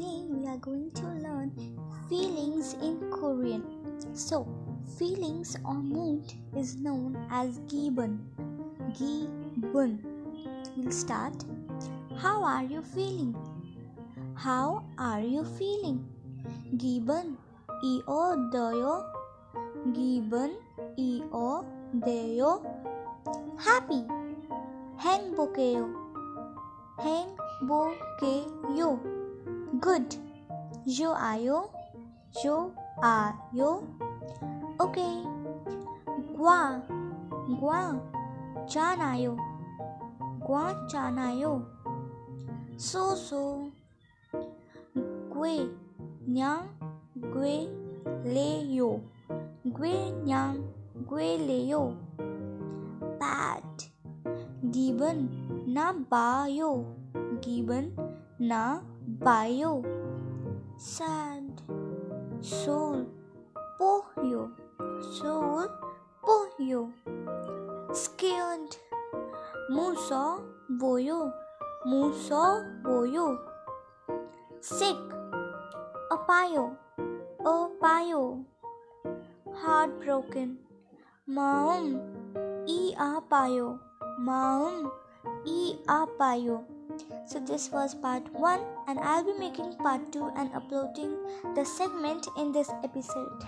today we are going to learn feelings in Korean. So, feelings or mood is known as gibun. Gibun. We'll start. How are you feeling? How are you feeling? Gibun 이어 doyo. 기분 이어 돼요. happy 행복해요. 행복해요. Good. Yo ayo. are ayo. Okay. Gua. Gua. Chan ayo. Gua chan ayo. So so. Gue. Nyang. Gue. Le yo. Gui nyang. gui le yo. Bad. gibun Na ba yo. Gibun. Na bayo. Sad. Soul. Pohyo. Soul. Pohyo. Scared. Musa boyo. Musa boyo. Sick. Apayo. Apayo. Heartbroken. Maum. E apayo. Maum e apayo. So this was part 1 and I'll be making part 2 and uploading the segment in this episode.